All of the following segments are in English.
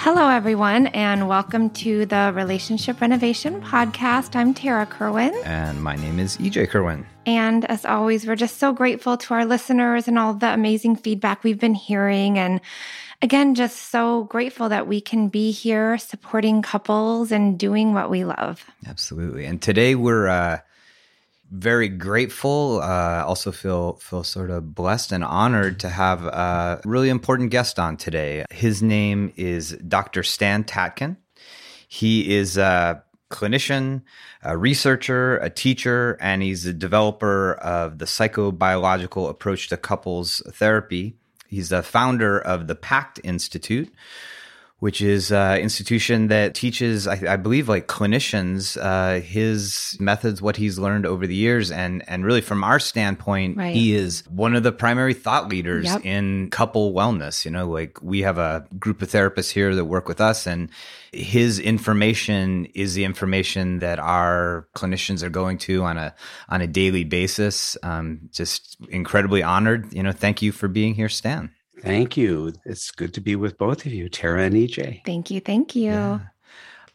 Hello, everyone, and welcome to the Relationship Renovation Podcast. I'm Tara Kerwin. And my name is EJ Kerwin. And as always, we're just so grateful to our listeners and all the amazing feedback we've been hearing. And again, just so grateful that we can be here supporting couples and doing what we love. Absolutely. And today we're, uh, very grateful. Uh, also feel feel sort of blessed and honored to have a really important guest on today. His name is Dr. Stan Tatkin. He is a clinician, a researcher, a teacher, and he's a developer of the psychobiological approach to couples therapy. He's the founder of the PACT Institute, which is an institution that teaches, I, I believe, like clinicians, uh, his methods, what he's learned over the years. And, and really, from our standpoint, right. he is one of the primary thought leaders yep. in couple wellness. You know, like we have a group of therapists here that work with us, and his information is the information that our clinicians are going to on a on a daily basis. Um, just incredibly honored. You know, thank you for being here, Stan. Thank you. It's good to be with both of you, Tara and EJ. Thank you. Thank you. Yeah.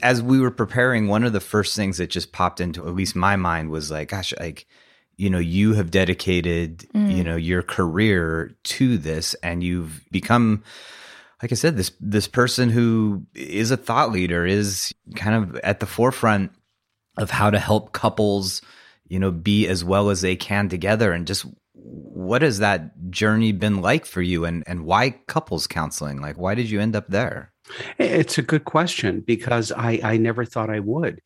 As we were preparing, one of the first things that just popped into at least my mind was like, gosh, like, you know, you have dedicated, mm. you know, your career to this and you've become like I said, this this person who is a thought leader is kind of at the forefront of how to help couples, you know, be as well as they can together and just what has that journey been like for you and, and why couples counseling? Like, why did you end up there? It's a good question because I, I never thought I would.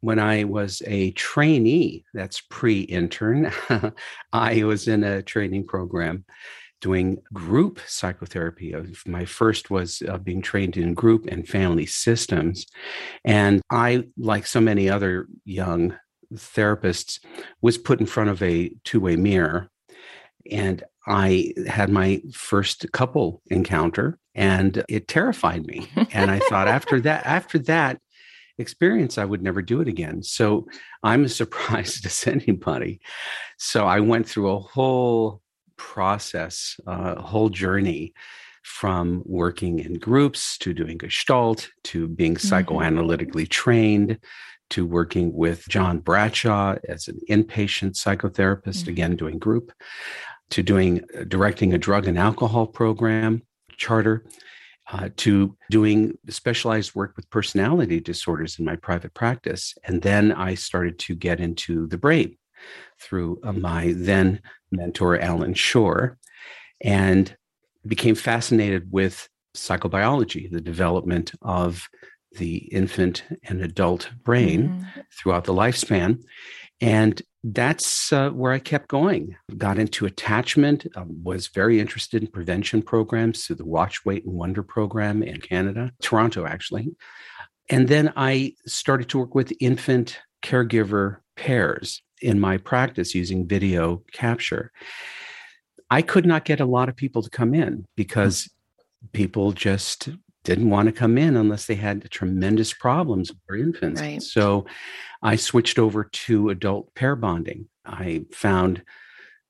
When I was a trainee, that's pre intern, I was in a training program doing group psychotherapy. My first was uh, being trained in group and family systems. And I, like so many other young therapists, was put in front of a two way mirror and I had my first couple encounter and it terrified me. and I thought after that, after that experience, I would never do it again. So I'm as surprised as anybody. So I went through a whole process, a uh, whole journey from working in groups to doing gestalt to being mm-hmm. psychoanalytically trained to working with John Bradshaw as an inpatient psychotherapist, mm-hmm. again doing group to doing directing a drug and alcohol program charter uh, to doing specialized work with personality disorders in my private practice and then i started to get into the brain through uh, my then mentor Allan Schore and became fascinated with psychobiology the development of the infant and adult brain mm-hmm. throughout the lifespan and that's uh, where I kept going. Got into attachment, um, was very interested in prevention programs through the Watch, Wait, and Wonder program in Canada, Toronto, actually. And then I started to work with infant caregiver pairs in my practice using video capture. I could not get a lot of people to come in because people just didn't want to come in unless they had tremendous problems with their infants. Right. So I switched over to adult pair bonding. I found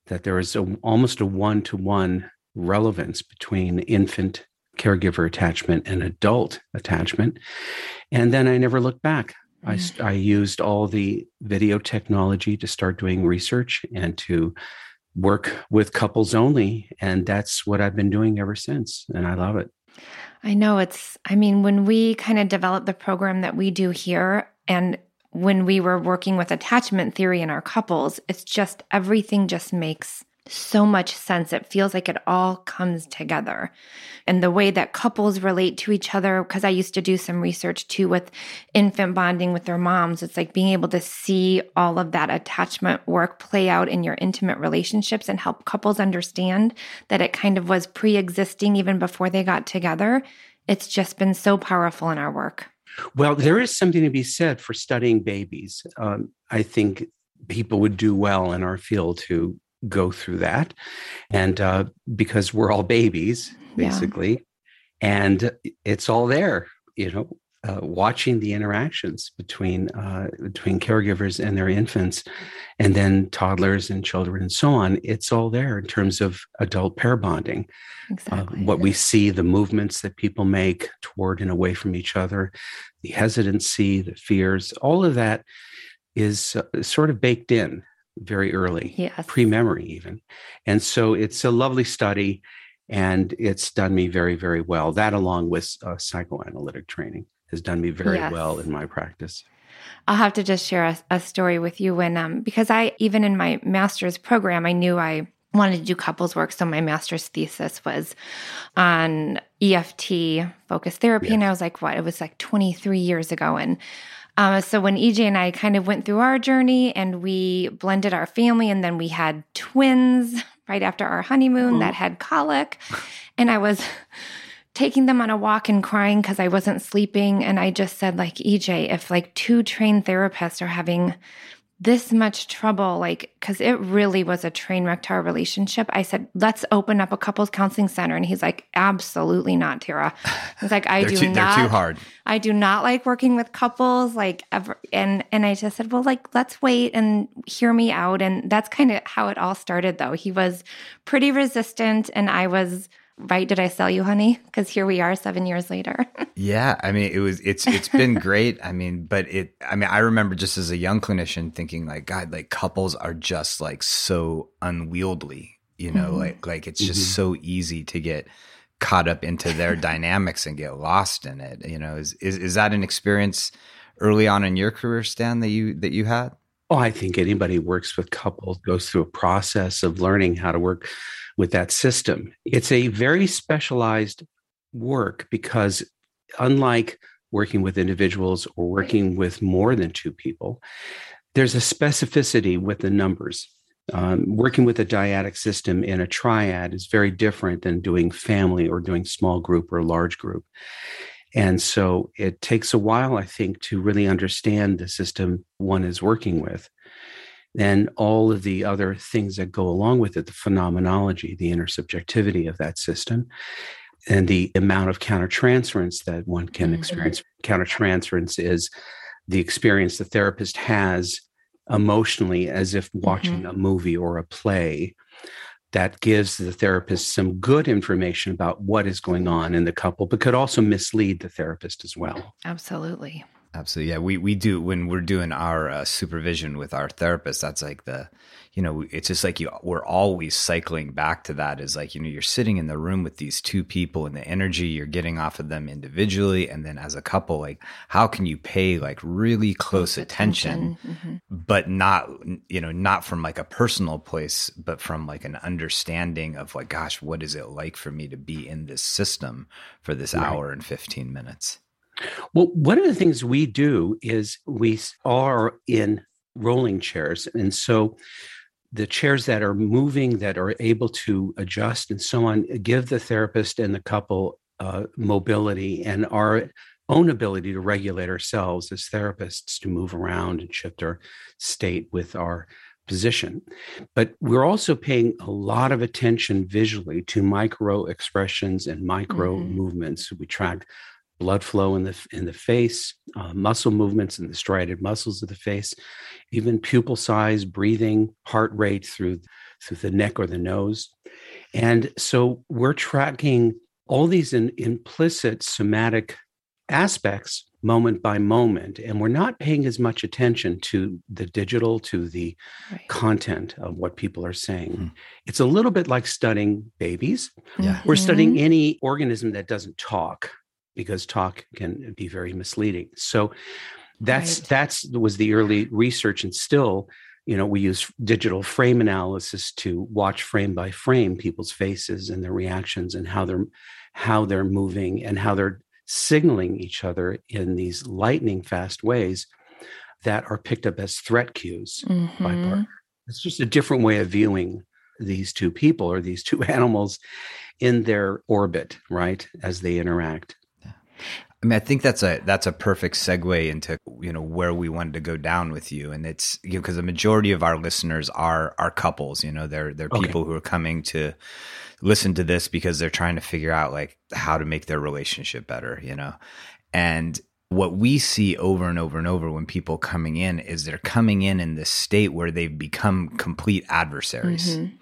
that there was a, almost a one to one relevance between infant caregiver attachment and adult attachment. And then I never looked back. Mm. I, I used all the video technology to start doing research and to work with couples only. And that's what I've been doing ever since. And I love it. I know it's, I mean, when we kind of developed the program that we do here, and when we were working with attachment theory in our couples, it's just everything just makes so much sense. It feels like it all comes together. And the way that couples relate to each other, because I used to do some research too with infant bonding with their moms, it's like being able to see all of that attachment work play out in your intimate relationships and help couples understand that it kind of was pre existing even before they got together. It's just been so powerful in our work. Well, there is something to be said for studying babies. Um, I think people would do well in our field to go through that. And uh, because we're all babies, basically, yeah. and it's all there, you know, uh, watching the interactions between uh, between caregivers and their infants, and then toddlers and children and so on. It's all there in terms of adult pair bonding. Uh, exactly. Uh, what we see, the movements that people make toward and away from each other, the hesitancy, the fears, all of that is uh, sort of baked in very early, yes. pre-memory even, and so it's a lovely study. And it's done me very, very well. That, along with uh, psychoanalytic training has done me very yes. well in my practice. I'll have to just share a, a story with you when, um, because I, even in my master's program, I knew I wanted to do couples work. So my master's thesis was on EFT focused therapy. Yes. And I was like, what? It was like 23 years ago. And um, so when EJ and I kind of went through our journey and we blended our family, and then we had twins right after our honeymoon that had colic. And I was taking them on a walk and crying because I wasn't sleeping. And I just said, like, EJ, if like two trained therapists are having this much trouble, like, because it really was a train wreck to our relationship. I said, let's open up a couples counseling center. And he's like, absolutely not, Tara. He's like, I do too, not. They're too hard. I do not like working with couples, like ever. And, and I just said, well, like, let's wait and hear me out. And that's kind of how it all started, though. He was pretty resistant and I was right did i sell you honey? Because here we are seven years later. Yeah i mean it was it's it's been great. I mean but it i mean i remember just as a young clinician thinking like god like couples are just like so unwieldy you know mm-hmm. like like it's just mm-hmm. so easy to get caught up into their dynamics and get lost in it you know? Is, is is that an experience early on in your career stan that you that you had? Oh i think anybody works with couples goes through a process of learning how to work with that system. It's a very specialized work because, unlike working with individuals or working with more than two people, there's a specificity with the numbers. Um, working with a dyadic system in a triad is very different than doing family or doing small group or large group. And so it takes a while, I think, to really understand the system one is working with and all of the other things that go along with it the phenomenology, the intersubjectivity of that system, and the amount of countertransference that one can mm-hmm. experience. Countertransference is the experience the therapist has emotionally as if watching mm-hmm. a movie or a play that gives the therapist some good information about what is going on in the couple, but could also mislead the therapist as well. Absolutely. Absolutely. Yeah. We, we do when we're doing our uh, supervision with our therapist, that's like the, you know, it's just like you, we're always cycling back to that is like, you know, you're sitting in the room with these two people and the energy you're getting off of them individually. And then as a couple, like, how can you pay like really close, close attention, attention. Mm-hmm. but not, you know, not from like a personal place, but from like an understanding of like, gosh, what is it like for me to be in this system for this right. hour and 15 minutes? Well, one of the things we do is we are in rolling chairs. And so the chairs that are moving, that are able to adjust and so on, give the therapist and the couple uh, mobility and our own ability to regulate ourselves as therapists to move around and shift our state with our position. But we're also paying a lot of attention visually to micro expressions and micro mm-hmm. movements. We track blood flow in the in the face, uh, muscle movements in the striated muscles of the face, even pupil size, breathing, heart rate through through the neck or the nose. And so we're tracking all these in, implicit somatic aspects moment by moment and we're not paying as much attention to the digital to the right. content of what people are saying mm-hmm. it's a little bit like studying babies yeah. we're studying mm-hmm. any organism that doesn't talk because talk can be very misleading. So that's right. that's was the early research and still you know we use digital frame analysis to watch frame by frame people's faces and their reactions and how they're how they're moving and how they're signaling each other in these lightning fast ways that are picked up as threat cues mm-hmm. by partner. It's just a different way of viewing these two people or these two animals in their orbit, right, as they interact. I mean, I think that's a that's a perfect segue into you know where we wanted to go down with you, and it's you know because the majority of our listeners are are couples. You know, they're they're okay. people who are coming to listen to this because they're trying to figure out like how to make their relationship better. You know, and what we see over and over and over when people coming in is they're coming in in this state where they've become complete adversaries. Mm-hmm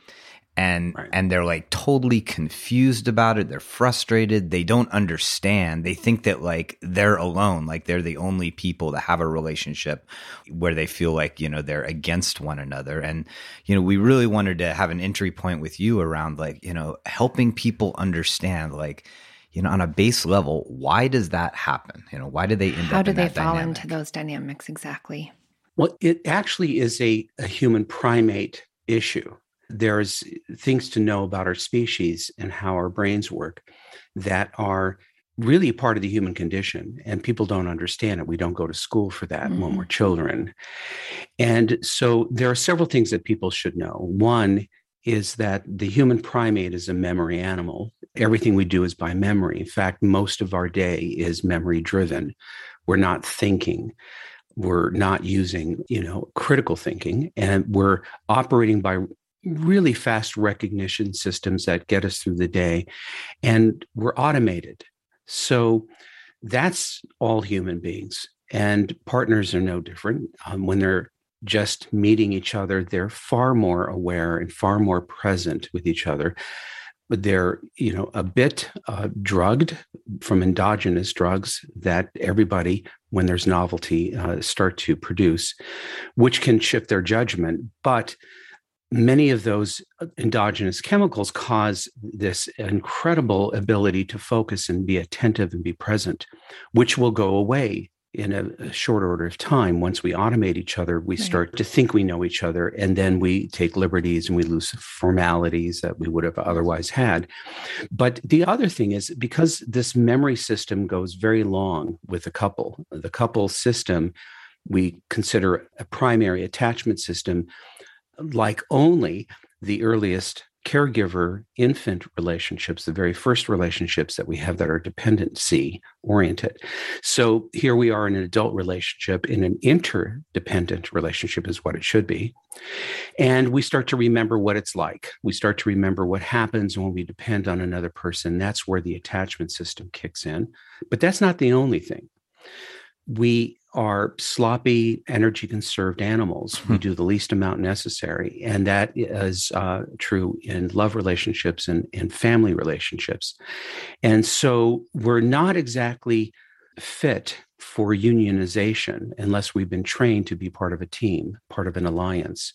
and right. and they're like totally confused about it. They're frustrated. They don't understand. They think that like they're alone. Like they're the only people that have a relationship where they feel like you know they're against one another. And you know we really wanted to have an entry point with you around like you know helping people understand like you know on a base level why does that happen? You know why do they end up how up do they fall dynamic? into those dynamics exactly? Well it actually is a, a human primate issue there's things to know about our species and how our brains work that are really part of the human condition and people don't understand it. We don't go to school for that mm-hmm. when we're children. And so there are several things that people should know. One is that the human primate is a memory animal. Everything we do is by memory. In fact most of our day is memory driven. We're not thinking. We're not using you know critical thinking and we're operating by really fast recognition systems that get us through the day and we're automated. So that's all human beings and partners are no different. Um, when they're just meeting each other they're far more aware and far more present with each other. But they're you know a bit uh, drugged from endogenous drugs that everybody when there's novelty uh, start to produce which can shift their judgment. But many of those uh, endogenous chemicals cause this incredible ability to focus and be attentive and be present, which will go away in a, a short order of time. Once we automate each other, we right. start to think we know each other, and then we take liberties and we lose formalities that we would have otherwise had. But the other thing is because this memory system goes very long with a couple, the couple system we consider a primary attachment system like only the earliest caregiver infant relationships, the very first relationships that we have that are dependency oriented. So here we are in an adult relationship, in an interdependent relationship, is what it should be. And we start to remember what it's like. We start to remember what happens when we depend on another person. That's where the attachment system kicks in. But that's not the only thing. We are sloppy, energy conserved animals. Hmm. We do the least amount necessary. And that is uh, true in love relationships and, and family relationships. And so we're not exactly fit for unionization unless we've been trained to be part of a team, part of an alliance.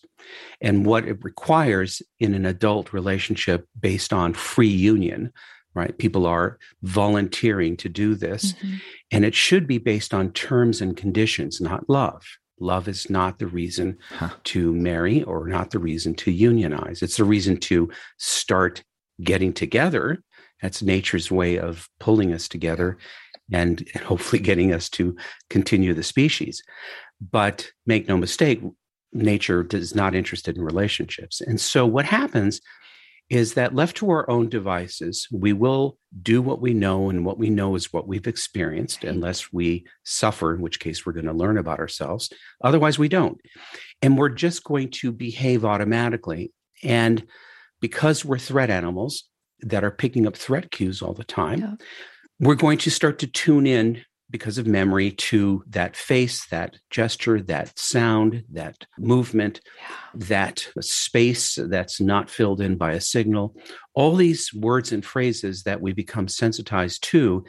And what it requires in an adult relationship based on free union, right? People are volunteering to do this. Mm-hmm. And it should be based on terms and conditions, not love. Love is not the reason huh. to marry or not the reason to unionize. It's the reason to start getting together. That's nature's way of pulling us together and hopefully getting us to continue the species. But make no mistake, nature is not interested in relationships. And so what happens is that left to our own devices, we will do what we know, and what we know is what we've experienced, unless we suffer, in which case we're going to learn about ourselves. Otherwise, we don't. And we're just going to behave automatically. And because we're threat animals that are picking up threat cues all the time, yeah. we're going to start to tune in because of memory to that face, that gesture, that sound, that movement, yeah. that space that's not filled in by a signal. All these words and phrases that we become sensitized to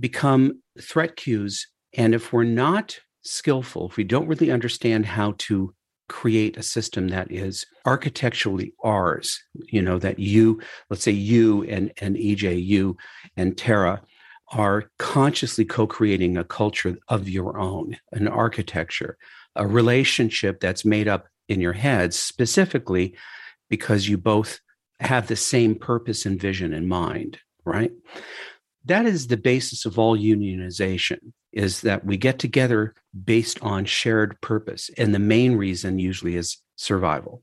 become threat cues. And if we're not skillful, if we don't really understand how to create a system that is architecturally ours, you know, that you, let's say you and, and EJ, you and Tara, are consciously co creating a culture of your own, an architecture, a relationship that's made up in your heads specifically because you both have the same purpose and vision in mind, right? That is the basis of all unionization is that we get together based on shared purpose and the main reason usually is survival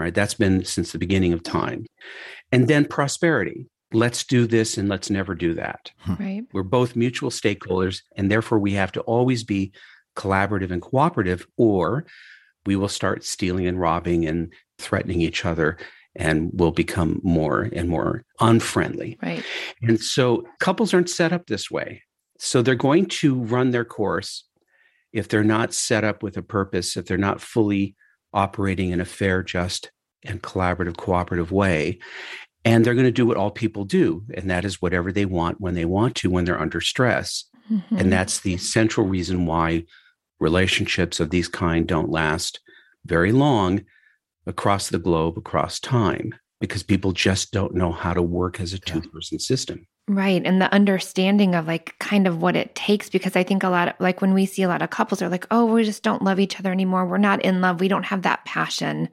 right? That's been since the beginning of time. And then prosperity let's do this and let's never do that. Hmm. Right. We're both mutual stakeholders, and therefore we have to always be collaborative and cooperative, or we will start stealing and robbing and threatening each other and will become more and more unfriendly. Right. And so couples aren't set up this way. So they're going to run their course if they're not set up with a purpose, if they're not fully operating in a fair, just, and collaborative, cooperative way. And they're going to do what all people do, and that is whatever they want when they want to when they're under stress. Mm-hmm. And that's the central reason why relationships of these kind don't last very long across the globe, across time, because people just don't know how to work as a two person system. Right. And the understanding of like kind of what it takes, because I think a lot of like when we see a lot of couples are like, oh, we just don't love each other anymore. We're not in love. We don't have that passion.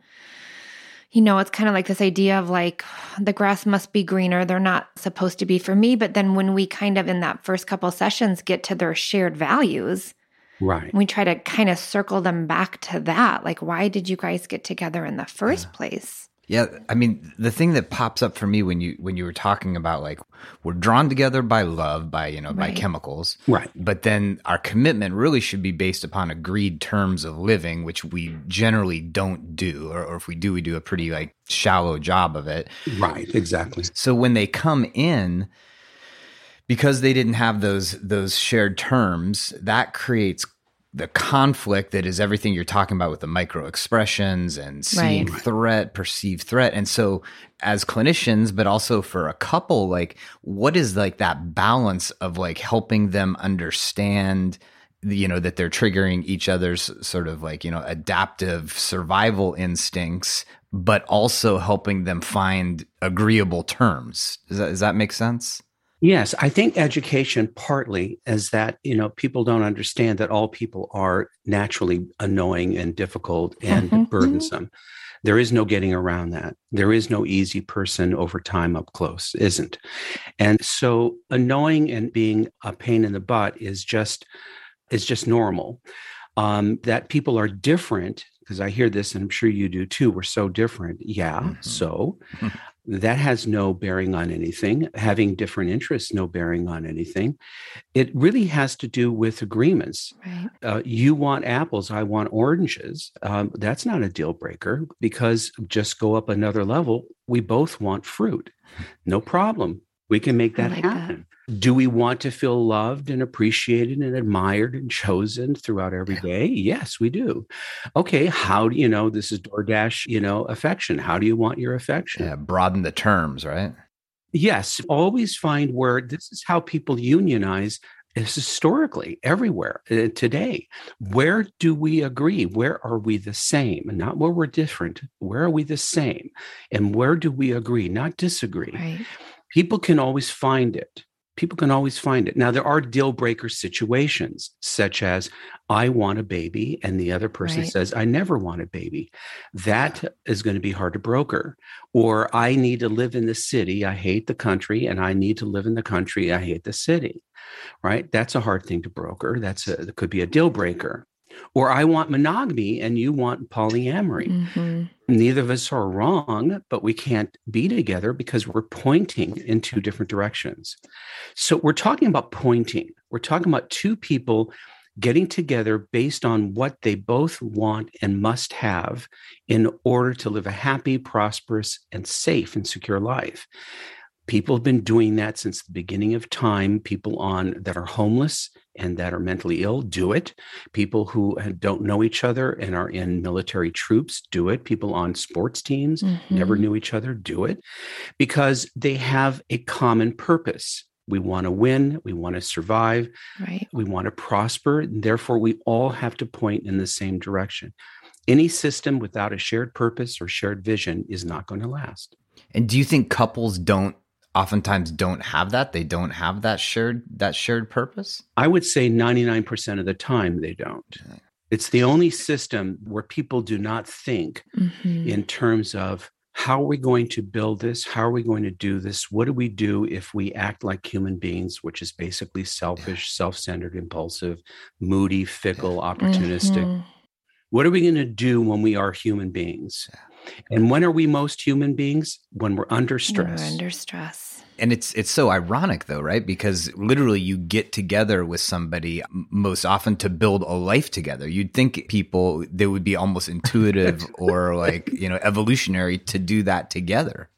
You know, it's kind of like this idea of like the grass must be greener. They're not supposed to be for me. But then when we kind of in that first couple sessions get to their shared values, right. We try to kind of circle them back to that. Like, why did you guys get together in the first yeah. place? Yeah, I mean, the thing that pops up for me when you when you were talking about like we're drawn together by love, by you know, right. by chemicals, right? But then our commitment really should be based upon agreed terms of living, which we generally don't do, or, or if we do, we do a pretty like shallow job of it. Right, exactly. So when they come in, because they didn't have those those shared terms, that creates the conflict that is everything you're talking about with the micro expressions and seeing right. threat, perceived threat. And so as clinicians, but also for a couple, like what is like that balance of like helping them understand you know that they're triggering each other's sort of like you know adaptive survival instincts but also helping them find agreeable terms does that, does that make sense Yes, I think education partly is that, you know, people don't understand that all people are naturally annoying and difficult and mm-hmm. burdensome. There is no getting around that. There is no easy person over time up close, isn't. And so annoying and being a pain in the butt is just is just normal. Um, that people are different because I hear this and I'm sure you do too. We're so different. Yeah. Mm-hmm. So that has no bearing on anything. Having different interests, no bearing on anything. It really has to do with agreements. Right. Uh, you want apples, I want oranges. Um, that's not a deal breaker because just go up another level. We both want fruit. No problem. We can make that like happen. That. Do we want to feel loved and appreciated and admired and chosen throughout every day? Yes, we do. Okay, how do you know this is DoorDash, you know, affection? How do you want your affection? Yeah, broaden the terms, right? Yes, always find where this is how people unionize is historically everywhere uh, today. Where do we agree? Where are we the same? And not where we're different. Where are we the same? And where do we agree, not disagree? Right people can always find it. People can always find it. Now, there are deal breaker situations, such as I want a baby, and the other person right. says, I never want a baby. That is going to be hard to broker. Or I need to live in the city. I hate the country, and I need to live in the country. I hate the city. Right? That's a hard thing to broker. That's a, that could be a deal breaker or I want monogamy and you want polyamory. Mm-hmm. Neither of us are wrong, but we can't be together because we're pointing in two different directions. So we're talking about pointing. We're talking about two people getting together based on what they both want and must have in order to live a happy, prosperous, and safe and secure life. People have been doing that since the beginning of time. People on that are homeless and that are mentally ill do it. People who don't know each other and are in military troops do it. People on sports teams mm-hmm. never knew each other do it because they have a common purpose. We want to win. We want to survive. Right. We want to prosper. Therefore, we all have to point in the same direction. Any system without a shared purpose or shared vision is not going to last. And do you think couples don't oftentimes don't have that they don't have that shared that shared purpose i would say 99% of the time they don't it's the only system where people do not think mm-hmm. in terms of how are we going to build this how are we going to do this what do we do if we act like human beings which is basically selfish yeah. self-centered impulsive moody fickle yeah. opportunistic mm-hmm. what are we going to do when we are human beings yeah. And when are we most human beings? When we're under stress. When we're under stress. And it's it's so ironic though, right? Because literally you get together with somebody most often to build a life together. You'd think people they would be almost intuitive or like, you know, evolutionary to do that together.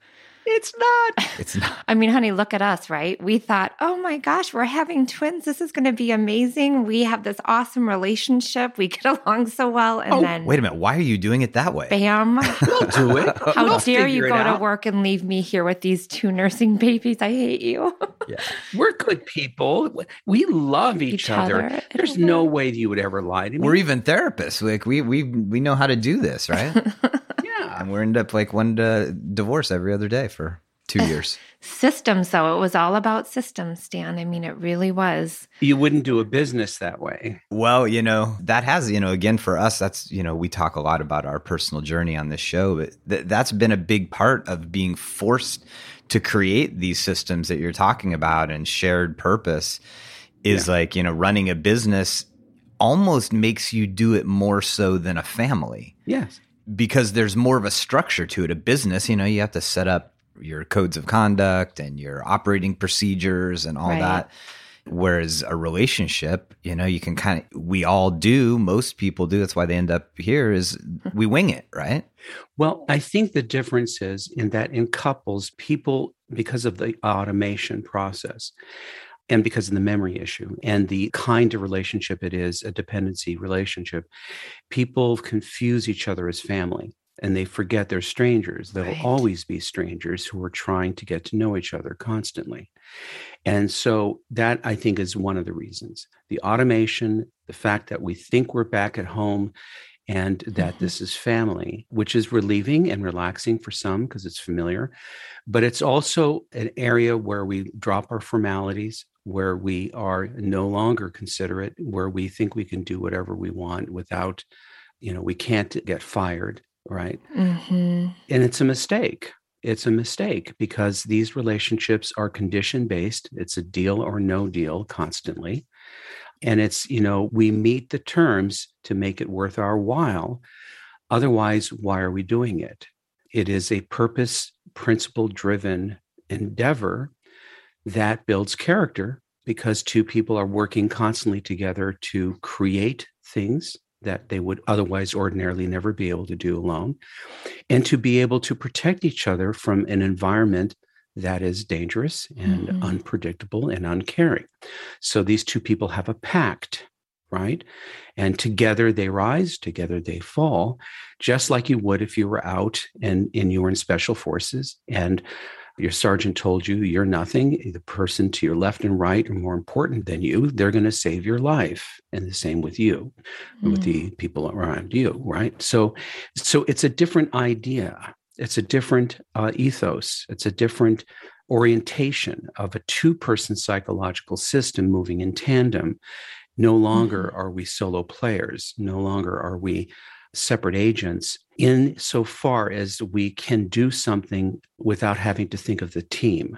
It's not. It's not. I mean, honey, look at us, right? We thought, oh my gosh, we're having twins. This is going to be amazing. We have this awesome relationship. We get along so well. And Oh, then, Wait a minute. Why are you doing it that way? bam. We'll do it. How We'll dare you go to work and leave me here with these two nursing babies? I hate you. yeah. We're good people. We love each, Each other. other. There's no work. way you would ever lie to me. We're even therapists. Like we we we know how to do this, right? Yeah. and we end up like one to divorce every other day for two years. Systems, though, it was all about systems, Stan. I mean, it really was. You wouldn't do a business that way. Well, you know, that has, you know, again, for us, that's, you know, we talk a lot about our personal journey on this show, but th- that's been a big part of being forced to create these systems that you're talking about and shared purpose is like, you know, running a business almost makes you do it more so than a family Yes. Because there's more of a structure to it. A business, you know, you have to set up your codes of conduct and your operating procedures and all Right. that. Whereas a relationship, you know, you can kind of, we all do, most people do. That's why they end up here is we wing it, right? Well, I think the difference is in that in couples, people, because of the automation process and because of the memory issue and the kind of relationship it is, a dependency relationship, people confuse each other as family and they forget they're strangers. They'll Right. always be strangers who are trying to get to know each other constantly. And so that I think is one of the reasons. The automation, the fact that we think we're back at home and that Mhm. this is family, which is relieving and relaxing for some because it's familiar. But it's also an area where we drop our formalities, where we are no longer considerate, where we think we can do whatever we want without, you know, we can't get fired, right? hmm And it's a mistake. It's a mistake because these relationships are condition based. It's a deal or no deal constantly. And it's, you know, we meet the terms to make it worth our while. Otherwise, why are we doing it? It is a purpose, principle driven endeavor that builds character because two people are working constantly together to create things that they would otherwise ordinarily never be able to do alone and to be able to protect each other from an environment that is dangerous and Mhm. unpredictable and uncaring. So these two people have a pact, right? And together they rise, together they fall, just like you would if you were out and, and you were in special forces and your sergeant told you you're nothing. Eh, the person to your left and right are more important than you. They're going to save your life. And the same with you with the mm. people around you right so so it's a different idea it's a different uh, ethos it's a different orientation of a two person psychological system moving in tandem no longer mm-hmm. are we solo players no longer are we separate agents in so far as we can do something without having to think of the team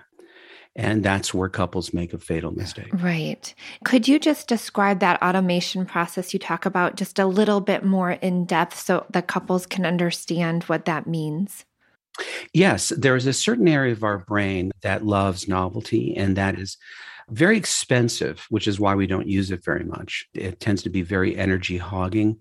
and that's where couples make a fatal mistake Right. Could you just describe that automation process you talk about just a little bit more in depth so the couples can understand what that means? Yes, there is a certain area of our brain that loves novelty, and that is very expensive, which is why we don't use it very much. It tends to be very energy hogging.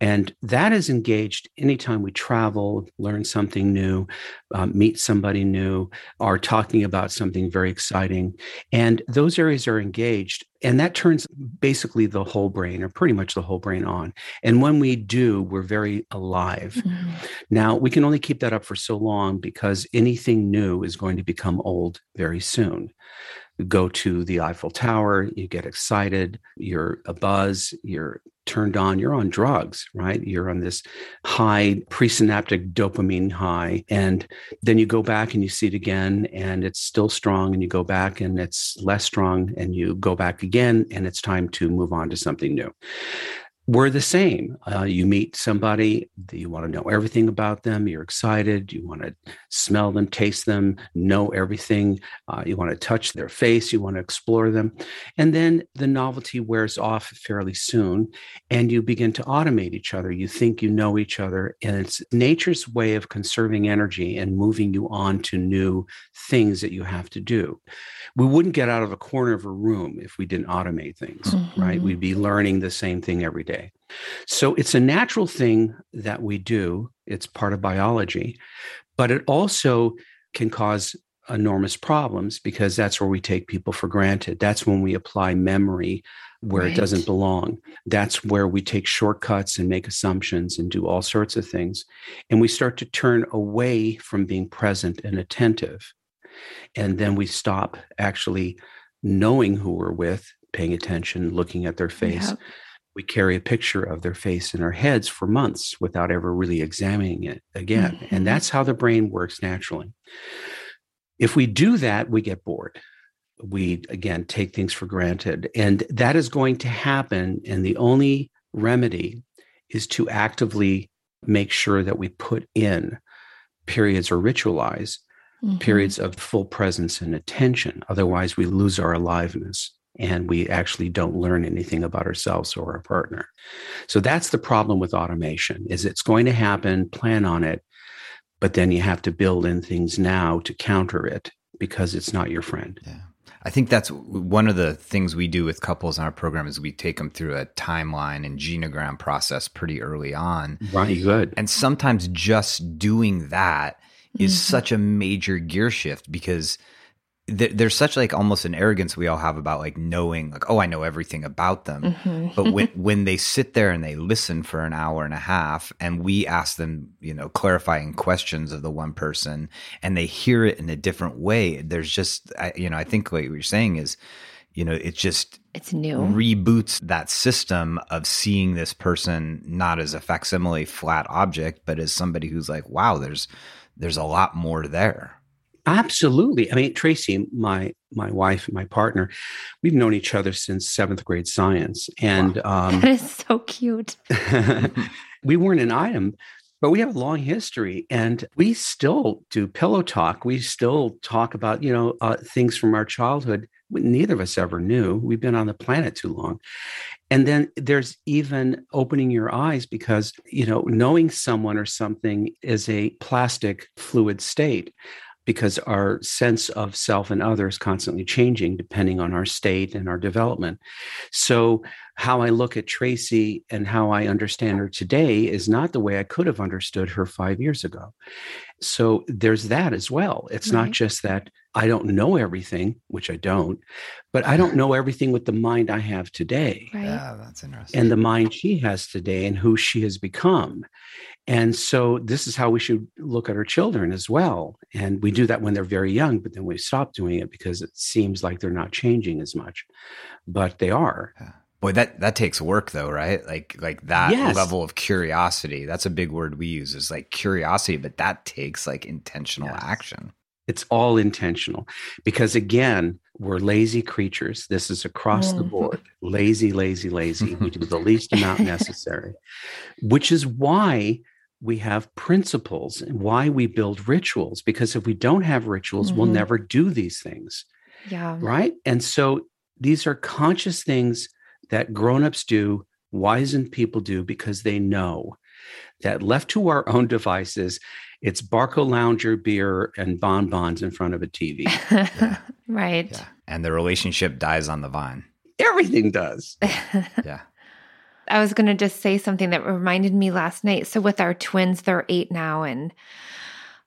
And that is engaged anytime we travel, learn something new, um, meet somebody new, are talking about something very exciting. And those areas are engaged. And that turns basically the whole brain, or pretty much the whole brain, on. And when we do, we're very alive. Now, we can only keep that up for so long because anything new is going to become old very soon. Go to the Eiffel Tower, you get excited, you're a buzz, you're turned on, you're on drugs, right? You're on this high presynaptic dopamine high. And then you go back and you see it again, and it's still strong, and you go back and it's less strong, and you go back again, and it's time to move on to something new we're the same. Uh, you meet somebody, you want to know everything about them. You're excited. You want to smell them, taste them, know everything. Uh, you want to touch their face. You want to explore them. And then the novelty wears off fairly soon, and you begin to automate each other. You think you know each other, and it's nature's way of conserving energy and moving you on to new things that you have to do. We wouldn't get out of a corner of a room if we didn't automate things, right? Mhm. We'd be learning the same thing every day. So it's a natural thing that we do. It's part of biology, but it also can cause enormous problems because that's where we take people for granted. That's when we apply memory where right. it doesn't belong. That's where we take shortcuts and make assumptions and do all sorts of things. And we start to turn away from being present and attentive. And then we stop actually knowing who we're with, paying attention, looking at their face. Yep. We carry a picture of their face in our heads for months without ever really examining it again. Mm-hmm. And that's how the brain works naturally. If we do that, we get bored we again take things for granted and that is going to happen and the only remedy is to actively make sure that we put in periods or ritualize mm-hmm. periods of full presence and attention otherwise we lose our aliveness and we actually don't learn anything about ourselves or our partner so that's the problem with automation is it's going to happen plan on it but then you have to build in things now to counter it because it's not your friend yeah I think that's one of the things we do with couples in our program is we take them through a timeline and genogram process pretty early on. Right, good. And sometimes just doing that is mm-hmm. such a major gear shift because – th- there's such like almost an arrogance we all have about like knowing like oh I know everything about them. Mm-hmm. but when when they sit there and they listen for an hour and a half and we ask them you know clarifying questions of the one person and they hear it in a different way there's just I, you know I think what you're saying is you know it just it's new. reboots that system of seeing this person not as a facsimile flat object but as somebody who's like wow there's there's a lot more there Absolutely. I mean, Tracy, my my wife, my partner, we've known each other since seventh grade science, and wow. um, that is so cute. we weren't an item, but we have a long history, and we still do pillow talk. We still talk about you know uh, things from our childhood. Neither of us ever knew. We've been on the planet too long, and then there's even opening your eyes because you know knowing someone or something is a plastic fluid state because our sense of self and other is constantly changing depending on our state and our development. So, how I look at Tracy and how I understand her today is not the way I could have understood her five years ago. So, there's that as well. It's right. not just that I don't know everything, which I don't, but I don't know everything with the mind I have today. Right. Yeah, that's interesting. And the mind she has today and who she has become. And so this is how we should look at our children as well. And we do that when they're very young, but then we stop doing it because it seems like they're not changing as much, but they are. Yeah. Boy, that that takes work though, right? Like like that yes. level of curiosity. That's a big word we use is like curiosity, but that takes like intentional yes. action. It's all intentional because again, we're lazy creatures. This is across mm-hmm. the board. Lazy, lazy, lazy. we do the least amount necessary, which is why we have principles and why we build rituals because if we don't have rituals mm-hmm. we'll never do these things yeah right and so these are conscious things that grown-ups do wizened people do because they know that left to our own devices it's Barcalounger beer and bonbons in front of a tv yeah. right yeah. and the relationship dies on the vine everything does yeah I was going to just say something that reminded me last night. So, with our twins, they're eight now. And,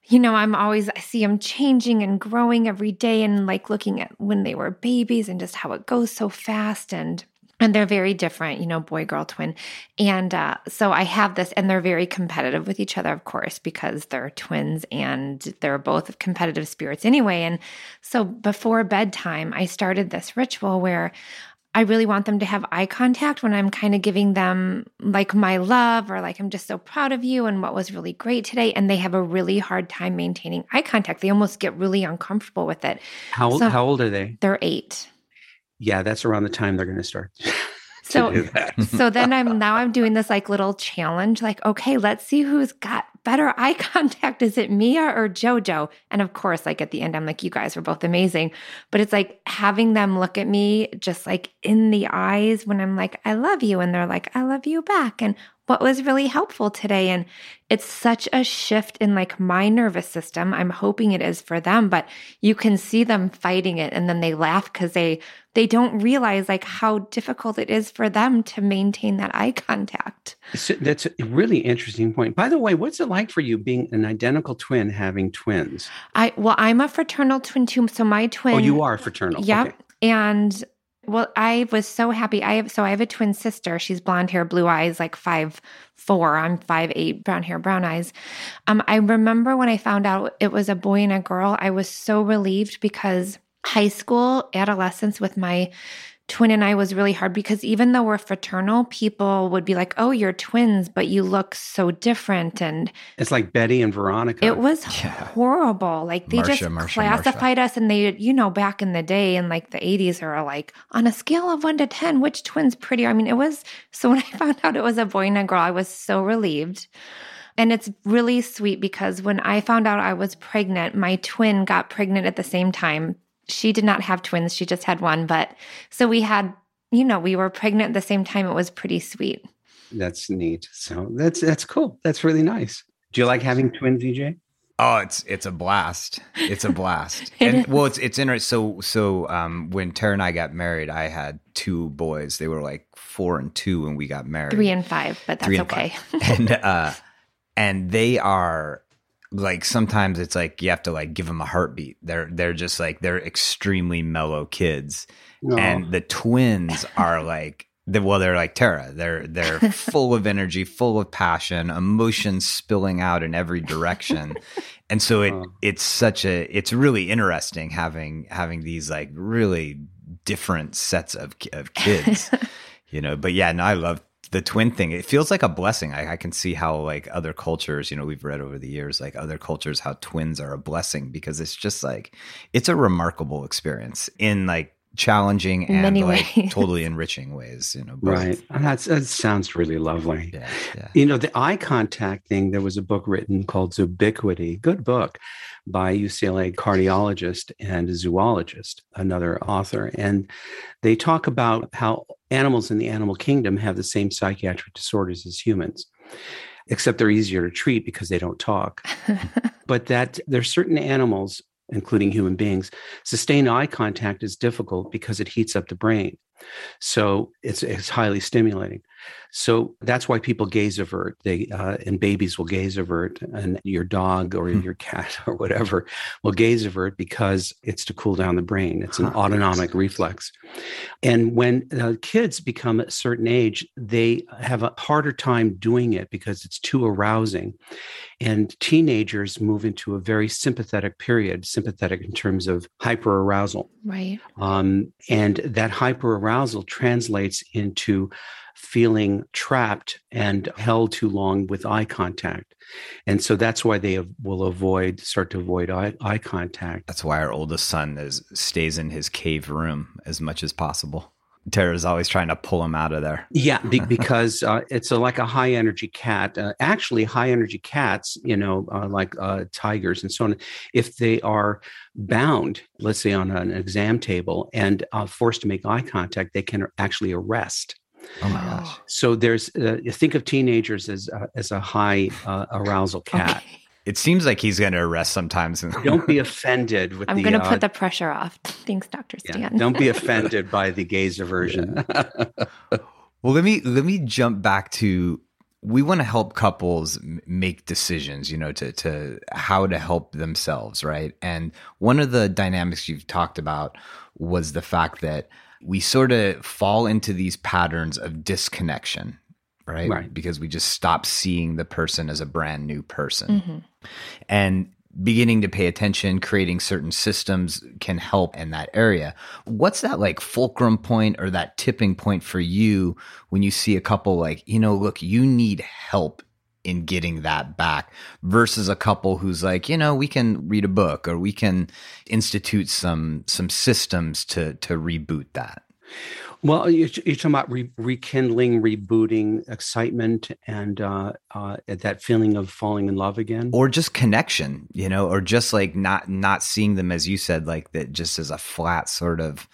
you know, I'm always, I see them changing and growing every day and like looking at when they were babies and just how it goes so fast. And, and they're very different, you know, boy, girl, twin. And uh, so I have this, and they're very competitive with each other, of course, because they're twins and they're both competitive spirits anyway. And so before bedtime, I started this ritual where I really want them to have eye contact when I'm kind of giving them like my love or like I'm just so proud of you and what was really great today. And they have a really hard time maintaining eye contact. They almost get really uncomfortable with it. How old, so how old are they? They're eight. Yeah, that's around the time they're going to start. so so then I'm now I'm doing this like little challenge like okay let's see who's got better eye contact. Is it Mia or Jojo? And of course like at the end I'm like you guys were both amazing. But it's like having them look at me just like in the eyes when I'm like I love you and they're like I love you back and what was really helpful today. And it's such a shift in like my nervous system. I'm hoping it is for them, but you can see them fighting it and then they laugh because they they don't realize like how difficult it is for them to maintain that eye contact. So that's a really interesting point. By the way, what's it like for you being an identical twin having twins? I well, I'm a fraternal twin too. So my twin Oh, you are fraternal. Yep. Okay. And well, I was so happy. I have so I have a twin sister. She's blonde hair, blue eyes, like five four. I'm five eight, brown hair, brown eyes. Um, I remember when I found out it was a boy and a girl, I was so relieved because high school, adolescence with my twin and I was really hard because even though we're fraternal, people would be like, "Oh, you're twins, but you look so different." And It's like Betty and Veronica. it was Yeah. horrible. Like they just Marsha, Marsha, classified us, and they, you know, back in the day in like the 80s, are like on a scale of one to 10, which twin's prettier? I mean, it was so when I found out it was a boy and a girl, I was so relieved. And it's really sweet because when I found out I was pregnant, my twin got pregnant at the same time. She did not have twins, she just had one. But so we had, you know, we were pregnant at the same time. It was pretty sweet. That's neat. So that's that's cool. That's really nice. Do you like having twins, EJ? Oh, it's it's a blast. It's a blast. It and is. well, it's it's interesting. So so um, when Tara and I got married, I had two boys. They were like four and two when we got married. Three and five, but that's and okay. and uh, and they are like sometimes it's like you have to like give them a heartbeat. They're they're just like they're extremely mellow kids, No. and the twins are like. they- Well, they're like Tara. They're they're full of energy, full of passion, emotions spilling out in every direction, and so it Oh. it's such a it's really interesting having having these like really different sets of of kids, you know. But yeah, no, I love the twin thing. It feels like a blessing. I, I can see how like other cultures, you know, we've read over the years, like other cultures, how twins are a blessing because it's just like it's a remarkable experience in like challenging and Many like ways. totally enriching ways. You know, both. Right. That's, that sounds really lovely. Yeah, yeah. You know, the eye contact thing, there was a book written called Zoobiquity, good book by UCLA cardiologist and zoologist, another author. And they talk about how animals in the animal kingdom have the same psychiatric disorders as humans, except they're easier to treat because they don't talk. but that there's certain animals, including human beings, sustained eye contact is difficult because it heats up the brain. So it's, it's highly stimulating. So that's why people gaze avert. They uh, and babies will gaze avert, and your dog or Hmm. your cat or whatever will gaze avert because it's to cool down the brain. It's an Huh, autonomic reflex. And when uh, kids become a certain age, they have a harder time doing it because it's too arousing. And teenagers move into a very sympathetic period, sympathetic in terms of hyperarousal. right. Um, and that hyperarousal translates into feeling trapped and held too long with eye contact. And so that's why they will avoid, start to avoid eye, eye contact. That's why our oldest son is stays in his cave room as much as possible. Tara's always trying to pull him out of there. Yeah, be, because uh, it's a, like a high energy cat. Uh, actually, high energy cats, you know, uh, like uh, tigers and so on, if they are bound, let's say on an exam table, and uh, forced to make eye contact, they can actually arrest. Oh my gosh. So there's uh, think of teenagers as uh, as a high uh, arousal cat. Okay. It seems like he's going to arrest sometimes. Don't be offended with I'm going to uh, put the pressure off. Thanks, Dr. yeah, Stan. don't be offended by the gaze aversion. Well, let me let me jump back to we want to help couples make decisions, you know, to to how to help themselves, right? And one of the dynamics you've talked about was the fact that we sort of fall into these patterns of disconnection, right? Right. Because we just stop seeing the person as a brand new person Mhm. and beginning to pay attention creating certain systems can help in that area what's that like fulcrum point or that tipping point for you when you see a couple like you know look you need help in getting that back versus a couple who's like you know we can read a book or we can institute some some systems to to reboot that Well, you're, you're talking about re- rekindling, rebooting, excitement, and uh, uh, that feeling of falling in love again. or just connection you know or just like not not seeing them as you said like that just as a flat sort of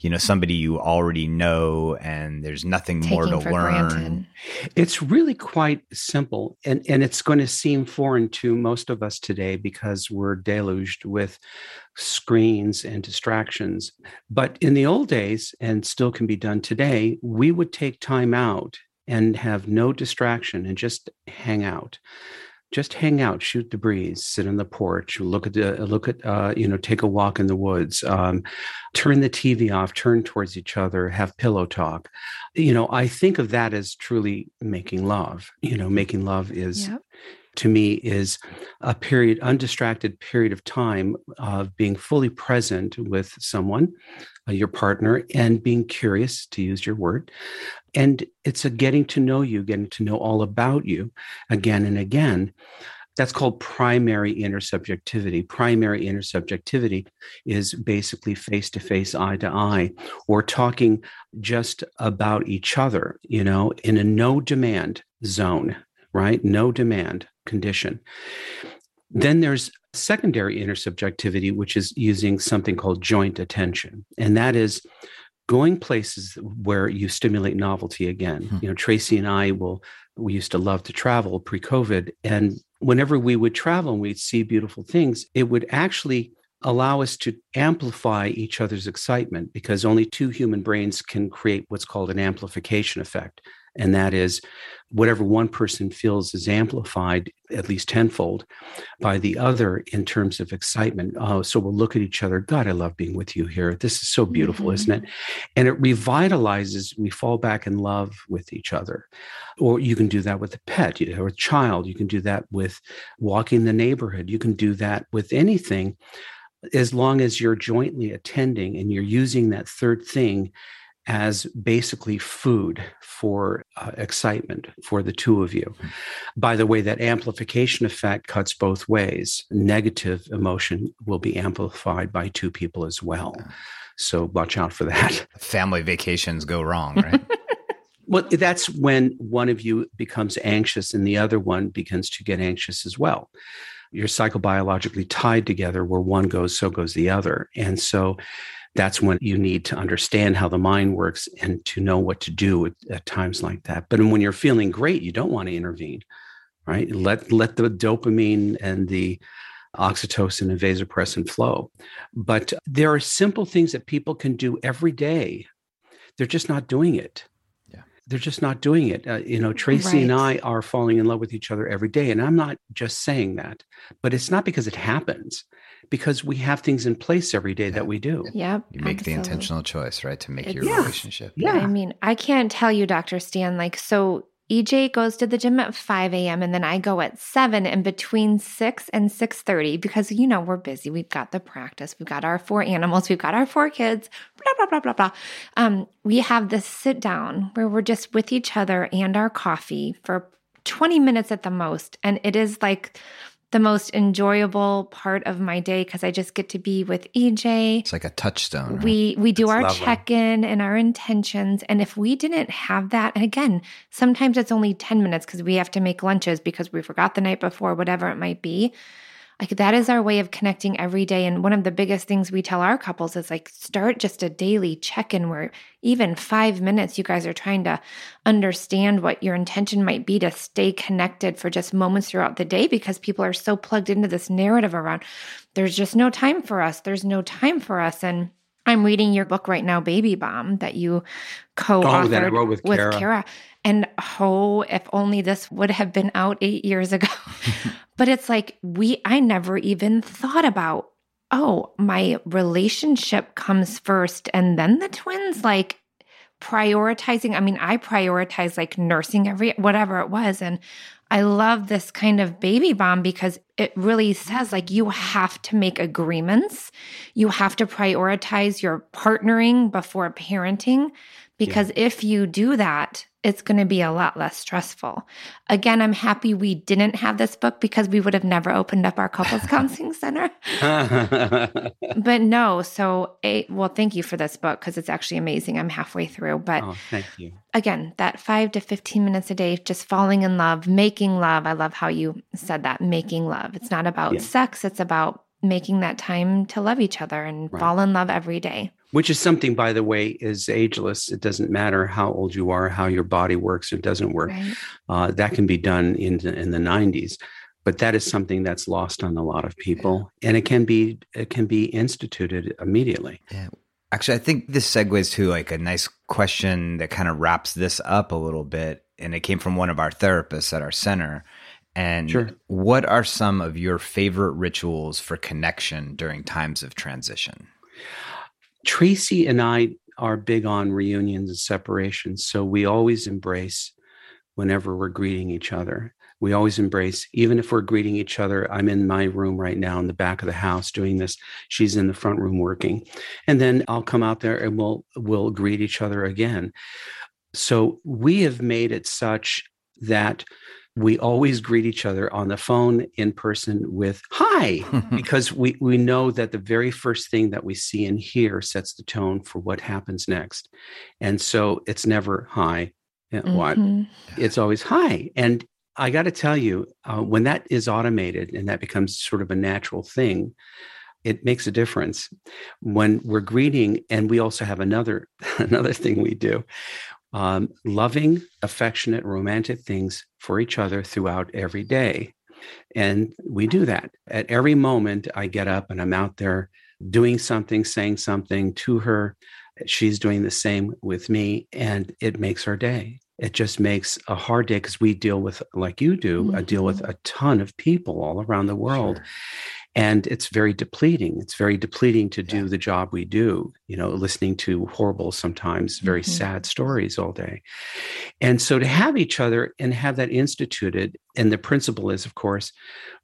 you know somebody you already know and there's nothing Taking more to learn granted. It's really quite simple. And, and it's going to seem foreign to most of us today because we're deluged with screens and distractions. But in the old days, and still can be done today, we would take time out and have no distraction and just hang out just hang out, shoot the breeze, sit on the porch, look at the look at uh, you know, take a walk in the woods, um, turn the TV off, turn towards each other, have pillow talk. You know, I think of that as truly making love. You know, making love is Yep. To me is a period undistracted period of time of being fully present with someone uh, your partner and being curious to use your word. And it's a getting to know you getting to know all about you again and again. That's called primary intersubjectivity. Primary intersubjectivity is basically face to face eye to eye or talking just about each other you know in a no demand zone right no demand condition then there's secondary intersubjectivity, which is using something called joint attention. And that is going places where you stimulate novelty again. Hmm. You know, Tracy and I will, we used to love to travel pre COVID. And whenever we would travel and we'd see beautiful things, it would actually allow us to amplify each other's excitement because only two human brains can create what's called an amplification effect. And that is whatever one person feels is amplified at least tenfold by the other in terms of excitement. Oh, so we'll look at each other. God, I love being with you here. This is so beautiful, Mhm. isn't it? And it revitalizes. We fall back in love with each other. Or you can do that with a pet you know, or a child. You can do that with walking the neighborhood. You can do that with anything as long as you're jointly attending and you're using that third thing as basically food for uh, excitement for the two of you. By the way, that amplification effect cuts both ways. Negative emotion will be amplified by two people as well. So watch out for that. family vacations go wrong right Well, that's when one of you becomes anxious and the other one begins to get anxious as well. You're psychobiologically tied together where one goes, so goes the other. And so that's when you need to understand how the mind works and to know what to do at, at times like that. But when you're feeling great, you don't want to intervene, right? Let let the dopamine and the oxytocin and vasopressin flow. But there are simple things that people can do every day. They're just not doing it. Yeah. They're just not doing it. Uh, you know, Tracy and I are falling in love with each other every day. And I'm not just saying that, but it's not because it happens, because we have things in place every day Yeah. that we do. Yep. you make the intentional choice right to make your Yeah. relationship Yeah. I mean, I can't tell you, Dr. Stan, like, so EJ goes to the gym at 5 a.m. and then I go at 7 and between 6 and 6.30 because, you know, we're busy. We've got the practice. We've got our four animals. We've got our four kids, blah, blah, blah, blah, blah. Um, we have this sit down where we're just with each other and our coffee for 20 minutes at the most. And it is like the most enjoyable part of my day because I just get to be with EJ. it's like a touchstone right? We we do That's our check-in and our intentions and if we didn't have that and again sometimes it's only 10 minutes cuz we have to make lunches because we forgot the night before whatever it might be like that is our way of connecting every day and one of the biggest things we tell our couples is like start just a daily check-in where even 5 minutes you guys are trying to understand what your intention might be to stay connected for just moments throughout the day because people are so plugged into this narrative around there's just no time for us. There's no time for us. And I'm reading your book right now, Baby Bomb, that you co-authored Oh, that I wrote with Kara. Kara. And oh, if only this would have been out eight years ago. but it's like we I never even thought about, oh, my relationship comes first and then the twins like prioritizing. I mean, I prioritize like nursing every whatever it was. And I love this kind of baby bomb because it really says like you have to make agreements. You have to prioritize your partnering before parenting because if you do that, it's going to be a lot less stressful. Again, I'm happy we didn't have this book because we would have never opened up our couples counseling center. But no, so a, well, thank you for this book because it's actually amazing. I'm halfway through, but oh, thank you. again, that five to 15 minutes a day, just falling in love, making love. I love how you said that making love. It's not about Yeah. sex, it's about making that time to love each other and Right. fall in love every day. which is something by the way is ageless it doesn't matter how old you are how your body works or doesn't work Right. uh, that can be done in the, in the 90s but that is something that's lost on a lot of people and it can be it can be instituted immediately Actually, I think this segues to like a nice question that kind of wraps this up a little bit. And it came from one of our therapists at our center. And Sure. what are some of your favorite rituals for connection during times of transition? tracy and i are big on reunions and separations so we always embrace whenever we're greeting each other we always embrace even if we're greeting each other i'm in my room right now in the back of the house doing this she's in the front room working and then i'll come out there and we'll we'll greet each other again so we have made it such that we always greet each other on the phone in person with hi because we we know that the very first thing that we see and hear sets the tone for what happens next. And so it's never hi yeah, what? Mhm. it's always hi. And i got to tell you uh, when that is automated and that becomes sort of a natural thing it makes a difference. When we're greeting and we also have another another thing we do um, loving affectionate romantic things for each other throughout every day. And we do that. At every moment i get up and i'm out there doing something saying something to her. She's doing the same with me and it makes her day. It just makes a hard day because we deal with like you do I deal with a ton of people all around the world. Sure. And it's very depleting it's very depleting to do Yeah. the job we do you know listening to horrible sometimes very Mhm. sad stories all day and so to have each other and have that instituted and the principle is of course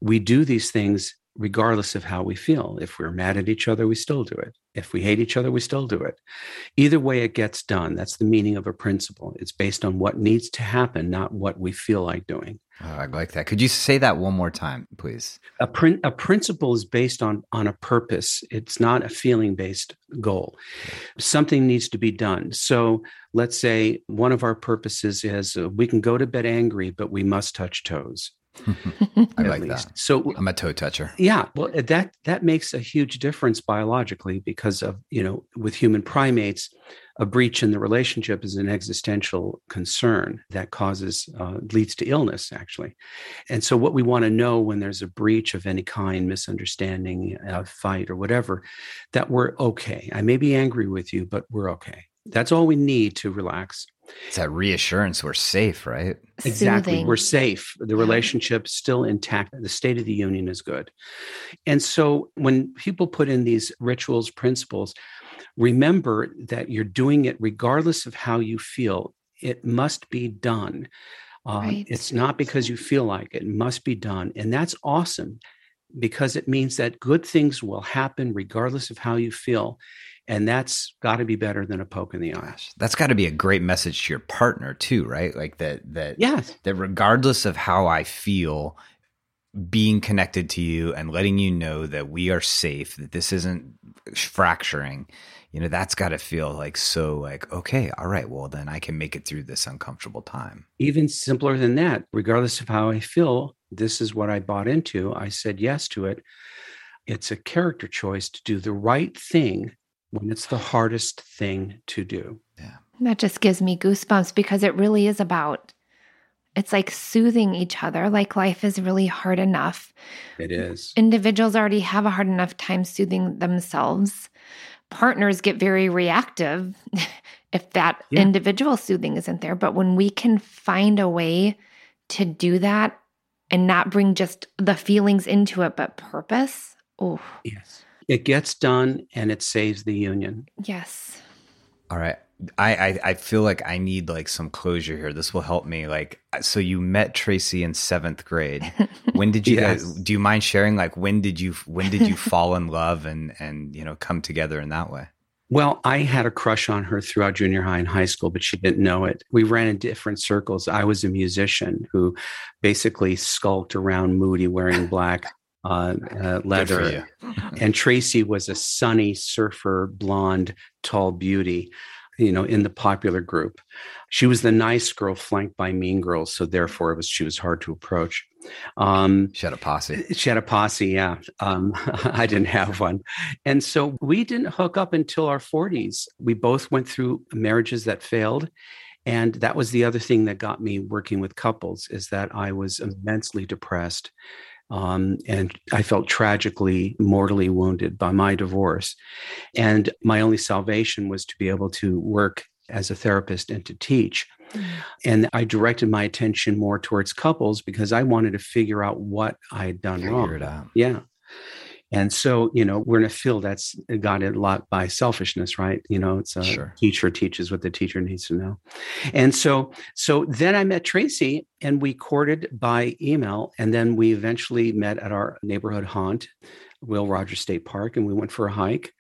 we do these things regardless of how we feel. If we're mad at each other we still do it. If we hate each other we still do it. Either way it gets done that's the meaning of a principle. It's based on what needs to happen not what we feel like doing. Oh, I like that. Could you say that one more time, please? a, prin- a principle is based on on a purpose. It's not a feeling based goal. Something needs to be done. So let's say one of our purposes is uh, we can go to bed angry but we must touch toes I like least. that. so I'm a toe toucher. yeah well uh, that that makes a huge difference biologically because of you know with human primates a breach in the relationship is an existential concern that causes uh, leads to illness actually and so what we want to know when there's a breach of any kind misunderstanding a fight or whatever that we're okay i may be angry with you but we're okay that's all we need to relax It's that reassurance we're safe, right? Exactly. Soothing. We're safe. The Yeah. relationship's still intact. The state of the union is good. And so when people put in these rituals, principles, remember that you're doing it regardless of how you feel. It must be done. Um, Right. It's not because you feel like it. It must be done. And that's awesome because it means that good things will happen regardless of how you feel. And that's got to be better than a poke in the eye. That's got to be a great message to your partner too, right? Like that that Yes. that regardless of how I feel, being connected to you and letting you know that we are safe, that this isn't fracturing, you know, that's got to feel like so like, okay, all right, well, then I can make it through this uncomfortable time. even simpler than that regardless of how i feel this is what i bought into i said yes to it it's a character choice to do the right thing when it's the hardest thing to do That just gives me goosebumps because it really is about it's like soothing each other. Like life is really hard enough. it is Individuals already have a hard enough time soothing themselves. Partners get very reactive if that Yeah. individual soothing isn't there. But when we can find a way to do that and not bring just the feelings into it, but purpose, oh, yes it gets done and it saves the union yes. All right. I, I I feel like I need like some closure here. This will help me. Like, so you met Tracy in seventh grade. When did you Yes. guys? Do you mind sharing? Like, when did you when did you fall in love and and you know come together in that way? Well, I had a crush on her throughout junior high and high school, but she didn't know it. We ran in different circles. I was a musician who basically skulked around Moody wearing black uh, uh, leather. And Tracy was a sunny surfer, blonde, tall beauty, you know, in the popular group. She was the nice girl flanked by mean girls. So therefore it was she was hard to approach. Um, she had a posse. She had a posse, yeah. Um, I didn't have one. And so we didn't hook up until our 40s. We both went through marriages that failed. And that was the other thing that got me working with couples is that I was immensely depressed. Um, and I felt tragically, mortally wounded by my divorce. And my only salvation was to be able to work as a therapist and to teach. Mm. And I directed my attention more towards couples because I wanted to figure out what I had done figure wrong. It out. Yeah. And so, you know, we're in a field that's got a lot by selfishness, right? You know, it's a sure. teacher teaches what the teacher needs to know. And so, so then I met Tracy and we courted by email. And then we eventually met at our neighborhood haunt, Will Rogers State Park, and we went for a hike.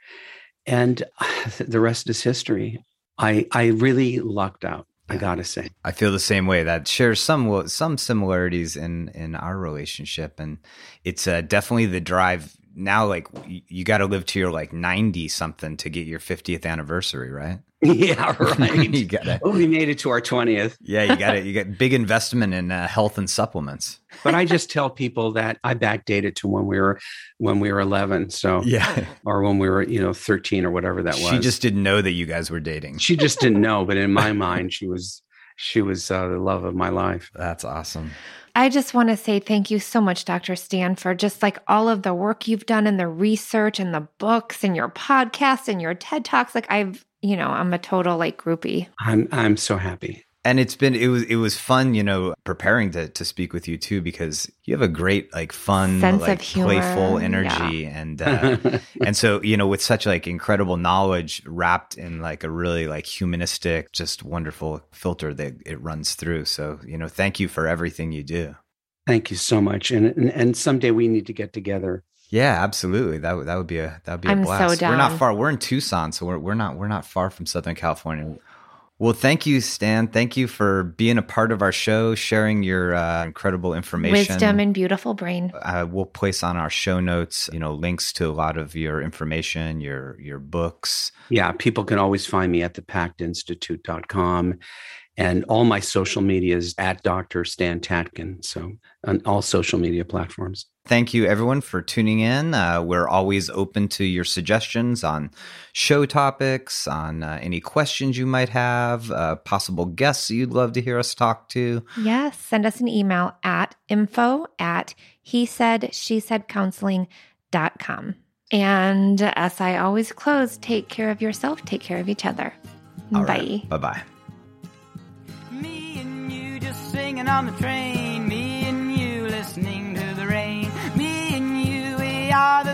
And the rest is history. I I really lucked out. I gotta say, I feel the same way. That shares some some similarities in in our relationship, and it's uh, definitely the drive now like you got to live to your like 90 something to get your 50th anniversary right? Yeah right. You gotta oh we made it to our 20th yeah you got it you get big investment in uh, health and supplements. But i just tell people that i backdated to when we were when we were 11 so yeah. or when we were you know 13 or whatever that was. she just didn't know that you guys were dating. She just didn't know but in my mind she was she was uh, the love of my life. That's awesome I just want to say thank you so much, Dr. Stan, for just like all of the work you've done and the research and the books and your podcast and your TED Talks. Like I've, you know, I'm a total like groupie. I'm I'm so happy and it's been it was it was fun you know preparing to to speak with you too because you have a great like fun Sense like playful energy yeah. and uh, and so you know with such like incredible knowledge wrapped in like a really like humanistic just wonderful filter that it runs through so you know thank you for everything you do thank you so much and and, and someday we need to get together yeah, absolutely. That would that would be a that would be I'm a blast. So down. We're not far. We're in Tucson, so we're we're not we're not far from Southern California. Well, thank you, Stan. Thank you for being a part of our show, sharing your uh, incredible information, wisdom, and beautiful brain. Uh, we'll place on our show notes, you know, links to a lot of your information, your your books. Yeah, people can always find me at thepactinstitute.com. And all my social media is at Dr. Stan Tatkin. So on all social media platforms. Thank you, everyone, for tuning in. Uh, we're always open to your suggestions on show topics, on uh, any questions you might have, uh, possible guests you'd love to hear us talk to. Yes, send us an email at info at he said, she said counseling.com. And as I always close, take care of yourself, take care of each other. All bye. Right. Bye bye. The